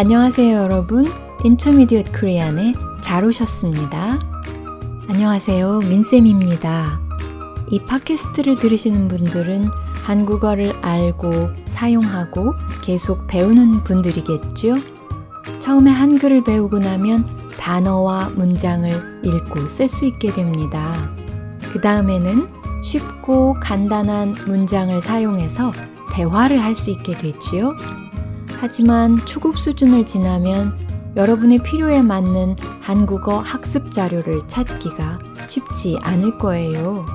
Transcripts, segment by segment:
안녕하세요, 여러분. Intermediate Korean에 잘 오셨습니다. 안녕하세요, 민쌤입니다. 이 팟캐스트를 들으시는 분들은 한국어를 알고 사용하고 계속 배우는 분들이겠죠? 처음에 한글을 배우고 나면 단어와 문장을 읽고 쓸 수 있게 됩니다. 그 다음에는 쉽고 간단한 문장을 사용해서 대화를 할 수 있게 되지요. 하지만 초급 수준을 지나면 여러분의 필요에 맞는 한국어 학습 자료를 찾기가 쉽지 않을 거예요.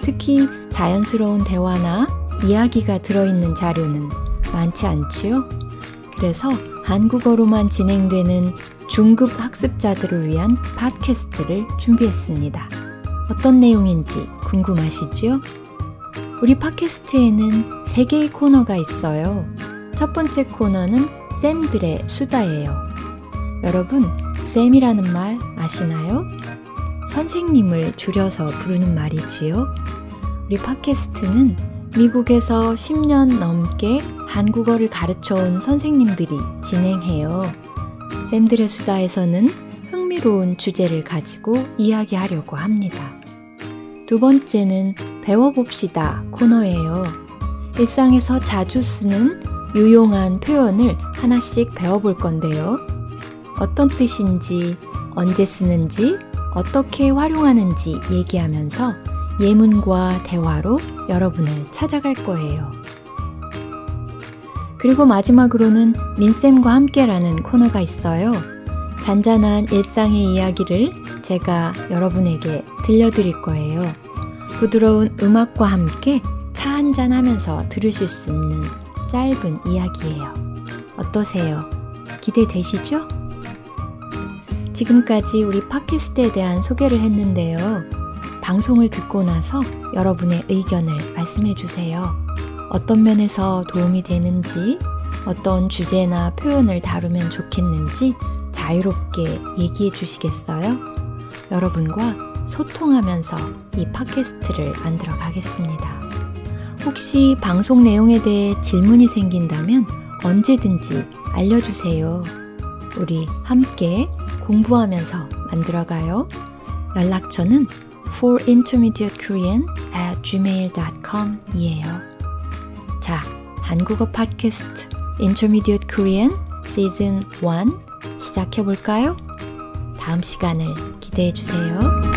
특히 자연스러운 대화나 이야기가 들어있는 자료는 많지 않지요? 그래서 한국어로만 진행되는 중급 학습자들을 위한 팟캐스트를 준비했습니다. 어떤 내용인지 궁금하시죠? 우리 팟캐스트에는 세 개의 코너가 있어요. 첫 번째 코너는 쌤들의 수다예요. 여러분, 쌤이라는 말 아시나요? 선생님을 줄여서 부르는 말이지요. 우리 팟캐스트는 미국에서 10년 넘게 한국어를 가르쳐 온 선생님들이 진행해요. 쌤들의 수다에서는 흥미로운 주제를 가지고 이야기하려고 합니다. 두 번째는 배워봅시다 코너예요. 일상에서 자주 쓰는 유용한 표현을 하나씩 배워볼 건데요. 어떤 뜻인지, 언제 쓰는지, 어떻게 활용하는지 얘기하면서 예문과 대화로 여러분을 찾아갈 거예요. 그리고 마지막으로는 민쌤과 함께라는 코너가 있어요. 잔잔한 일상의 이야기를 제가 여러분에게 들려드릴 거예요. 부드러운 음악과 함께 차 한잔 하면서 들으실 수 있는 짧은 이야기예요. 어떠세요? 기대되시죠? 지금까지 우리 팟캐스트에 대한 소개를 했는데요. 방송을 듣고 나서 여러분의 의견을 말씀해 주세요. 어떤 면에서 도움이 되는지, 어떤 주제나 표현을 다루면 좋겠는지 자유롭게 얘기해 주시겠어요? 여러분과 소통하면서 이 팟캐스트를 만들어 가겠습니다. 혹시 방송 내용에 대해 질문이 생긴다면 언제든지 알려주세요. 우리 함께 공부하면서 만들어가요. 연락처는 forintermediatekorean at gmail.com 이에요. 자, 한국어 팟캐스트 Intermediate Korean 시즌 1 시작해볼까요? 다음 시간을 기대해주세요.